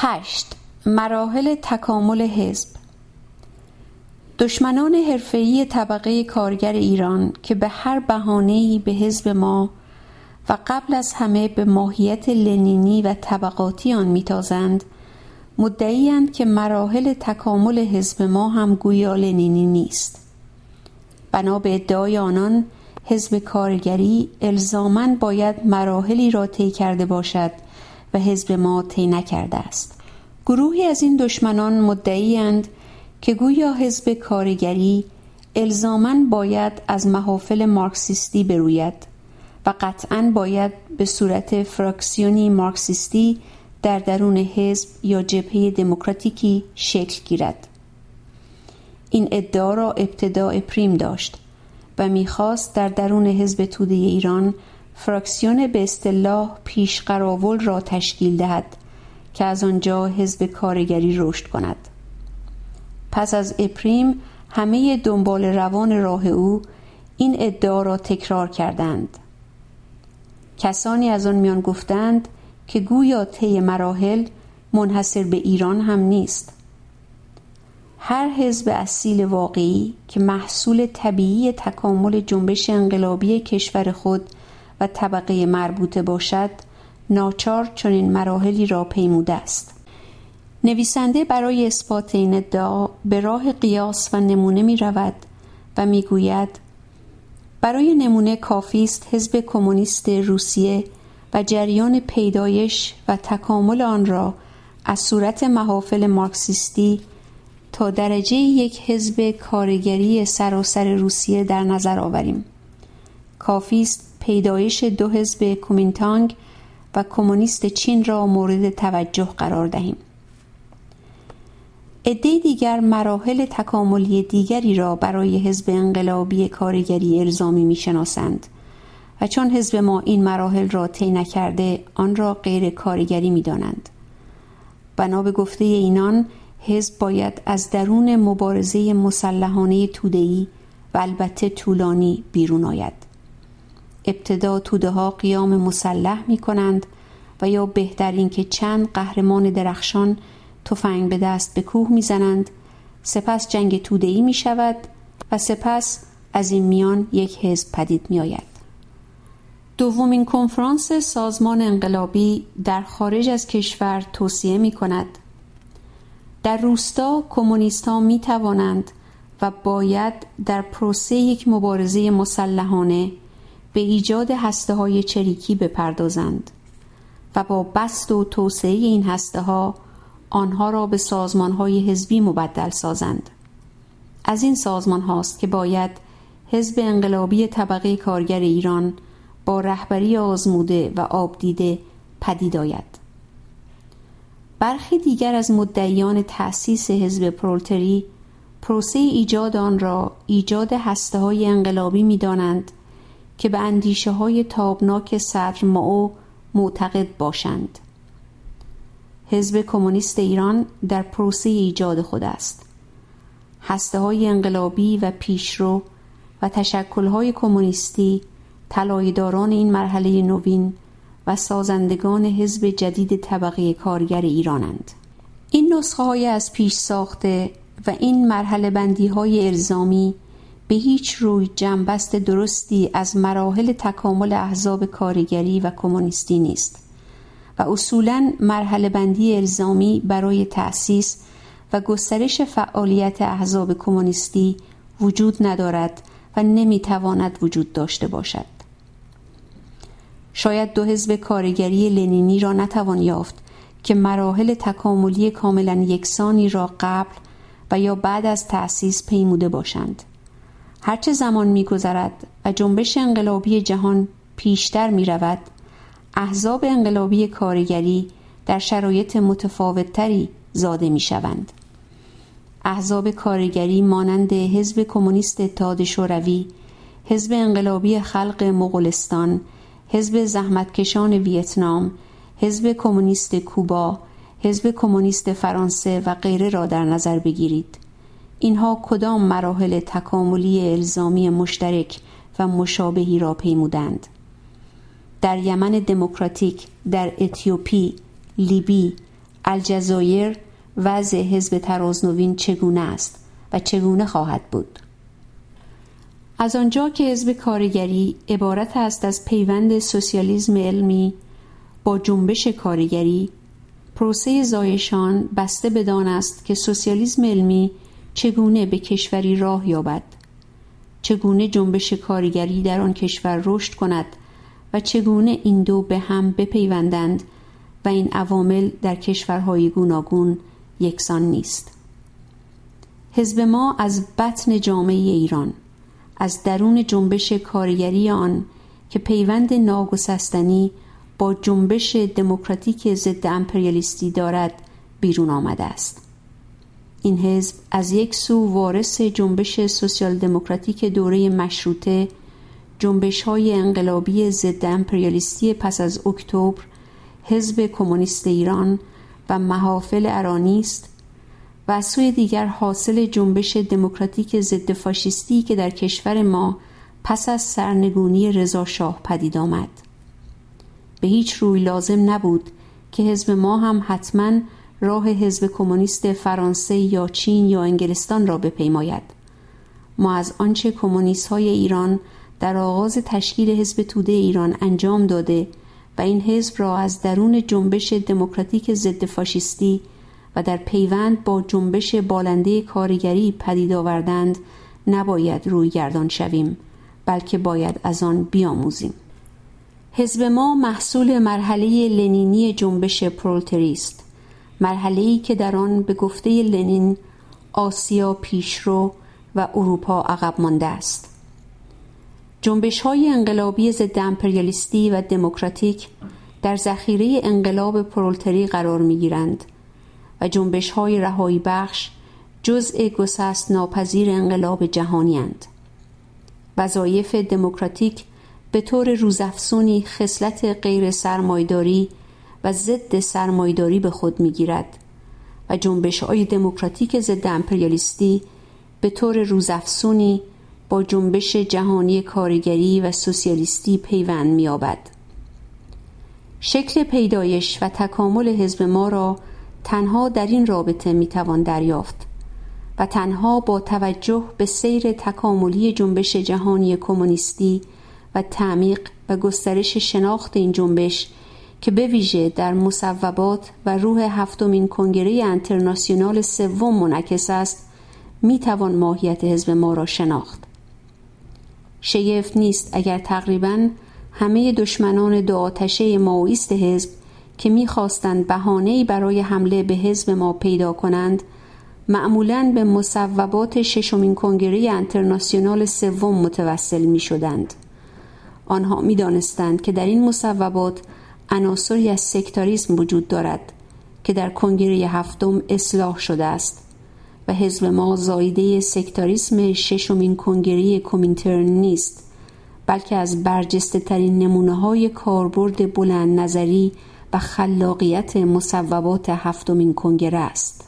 8. مراحل تکامل حزب دشمنان حرفه‌ای طبقه کارگر ایران که به هر بهانه‌ای به حزب ما و قبل از همه به ماهیت لنینی و طبقاتی آن میتازند مدعیند که مراحل تکامل حزب ما هم گویا لنینی نیست بنا به ادعای آنان حزب کارگری الزامن باید مراحلی را طی کرده باشد و حزب ما طی نکرده است. گروهی از این دشمنان مدعیند که گویا حزب کارگری الزامن باید از محافل مارکسیستی بروید و قطعا باید به صورت فراکسیونی مارکسیستی در درون حزب یا جبهه دموکراتیکی شکل گیرد. این ادعا را ابتداع پریم داشت و می‌خواست در درون حزب توده ایران فراکسیون به اصطلاح پیشقراول را تشکیل دهد که از آنجا حزب کارگری رشد کند. پس از اپریم همه دنبال روان راه او این ادعا را تکرار کردند. کسانی از آن میان گفتند که گویا طی مراحل منحصر به ایران هم نیست. هر حزب اصیل واقعی که محصول طبیعی تکامل جنبش انقلابی کشور خود و طبقه مربوطه باشد ناچار چنین مراحلی را پیموده است. نویسنده برای اثبات این ادعا به راه قیاس و نمونه می رود و می گوید برای نمونه کافی است حزب کمونیست روسیه و جریان پیدایش و تکامل آن را از صورت محافل مارکسیستی تا درجه یک حزب کارگری سراسر روسیه در نظر آوریم. کافی است پیدایش دو حزب کومینتانگ و کمونیست چین را مورد توجه قرار دهیم. عده دیگر مراحل تکاملی دیگری را برای حزب انقلابی کارگری الزامی می‌شناسند و چون حزب ما این مراحل را طی نکرده آن را غیر کارگری می‌دانند. بنا به گفته اینان حزب باید از درون مبارزه مسلحانه توده‌ای و البته طولانی بیرون آید. ابتدا توده ها قیام مسلح می کنند و یا بهتر اینکه چند قهرمان درخشان تفنگ به دست به کوه می‌زنند سپس جنگ توده‌ای می شود و سپس از این میان یک حزب پدید می آید. دومین کنفرانس سازمان انقلابی در خارج از کشور توصیه می کند در روستا کمونیست ها می توانند و باید در پروسه یک مبارزه مسلحانه به ایجاد هسته های چریکی بپردازند و با بست و توسعه این هسته ها آنها را به سازمان های حزبی مبدل سازند. از این سازمان هاست که باید حزب انقلابی طبقه کارگر ایران با رهبری آزموده و آبدیده پدید آید. برخی دیگر از مدعیان تأسیس حزب پرولتری پروسه ایجاد آن را ایجاد هسته های انقلابی می دانند که به اندیشه های تابناک صدر معو معتقد باشند. حزب کمونیست ایران در پروسه ایجاد خود است. هسته های انقلابی و پیشرو و تشکل های کمونیستی طلایه‌داران این مرحله نوین و سازندگان حزب جدید طبقه کارگر ایرانند. این نسخه های از پیش ساخته و این مرحله بندی های الزامی به هیچ روی جنبست درستی از مراحل تکامل احزاب کارگری و کمونیستی نیست و اصولا مرحله بندی الزامی برای تأسیس و گسترش فعالیت احزاب کمونیستی وجود ندارد و نمی‌تواند وجود داشته باشد. شاید دو حزب کارگری لنینی را نتوان یافت که مراحل تکاملی کاملا یکسانی را قبل و یا بعد از تأسیس پیموده باشند. هرچه زمان میگذرد و جنبش انقلابی جهان پیشتر می رود احزاب انقلابی کارگری در شرایط متفاوتتری زاده می شوند. احزاب کارگری مانند حزب کمونیست اتحاد شوروی، حزب انقلابی خلق مغولستان، حزب زحمتکشان ویتنام، حزب کمونیست کوبا، حزب کمونیست فرانسه و غیره را در نظر بگیرید. اینها کدام مراحل تکاملی الزامی مشترک و مشابهی را پیمودند؟ در یمن دموکراتیک در اتیوپی لیبی الجزایر وضع حزب ترازنوین چگونه است و چگونه خواهد بود؟ از آنجا که حزب کارگری عبارت است از پیوند سوسیالیسم علمی با جنبش کارگری پروسه زایشان بسته بدان است که سوسیالیسم علمی چگونه به کشوری راه یابد؟ چگونه جنبش کارگری در آن کشور رشد کند و چگونه این دو به هم بپیوندند و این عوامل در کشورهای گوناگون یکسان نیست؟ حزب ما از بطن جامعه ایران از درون جنبش کارگری آن که پیوند ناگسستنی با جنبش دموکراتیک ضد امپریالیستی دارد بیرون آمده است. این حزب از یک سو وارث جنبش سوسیال دموکراتیک دوره مشروطه جنبش های انقلابی ضد امپریالیستی پس از اکتبر حزب کمونیست ایران و محافل ارانی است و از سوی دیگر حاصل جنبش دموکراتیک ضد فاشیستی که در کشور ما پس از سرنگونی رضا شاه پدید آمد. به هیچ روی لازم نبود که حزب ما هم حتما راه حزب کمونیست فرانسه یا چین یا انگلستان را بپیماید. ما از آنچه کمونیست های ایران در آغاز تشکیل حزب توده ایران انجام داده و این حزب را از درون جنبش دموکراتیک ضد فاشیستی و در پیوند با جنبش بالنده کارگری پدید آوردند نباید روی گردان شویم بلکه باید از آن بیاموزیم. حزب ما محصول مرحله لنینی جنبش پرولتری مرحله که در آن به گفته لنین آسیا پیشرو و اروپا عقب مانده است جنبش های انقلابی ضد امپریالیستی و دموکراتیک در ذخیره انقلاب پرولتری قرار می گیرند و جنبش های رهایی بخش جزء گسست ناپذیر انقلاب جهانی اند. وظایف دموکراتیک به طور روزافزونی خصلت غیر سرمایداری و ضد سرمایداری به خود می‌گیرد و جنبش های دموکراتیک ضد امپریالیستی به طور روزافزونی با جنبش جهانی کارگری و سوسیالیستی پیوند می‌یابد. شکل پیدایش و تکامل حزب ما را تنها در این رابطه می‌توان دریافت و تنها با توجه به سیر تکاملی جنبش جهانی کمونیستی و تعمیق و گسترش شناخت این جنبش که به ویژه در مصوبات و روح هفتمین کنگره انترناسیونال سوم منعکس است می توان ماهیت حزب ما را شناخت شگفت نیست اگر تقریبا همه دشمنان دو آتشه ماویست حزب که می‌خواستند بهانه‌ای برای حمله به حزب ما پیدا کنند معمولا به مصوبات ششمین کنگره انترناسیونال سوم متوسل می شدند. آنها می دانستند که در این مصوبات عناصری از سکتاریسم وجود دارد که در کنگره هفتم اصلاح شده است و حزب ما زایده سکتاریسم ششمین کنگره کومینترن نیست بلکه از برجسته ترین نمونه های کاربرد بلند نظری و خلاقیت مصوبات هفتمین کنگره است.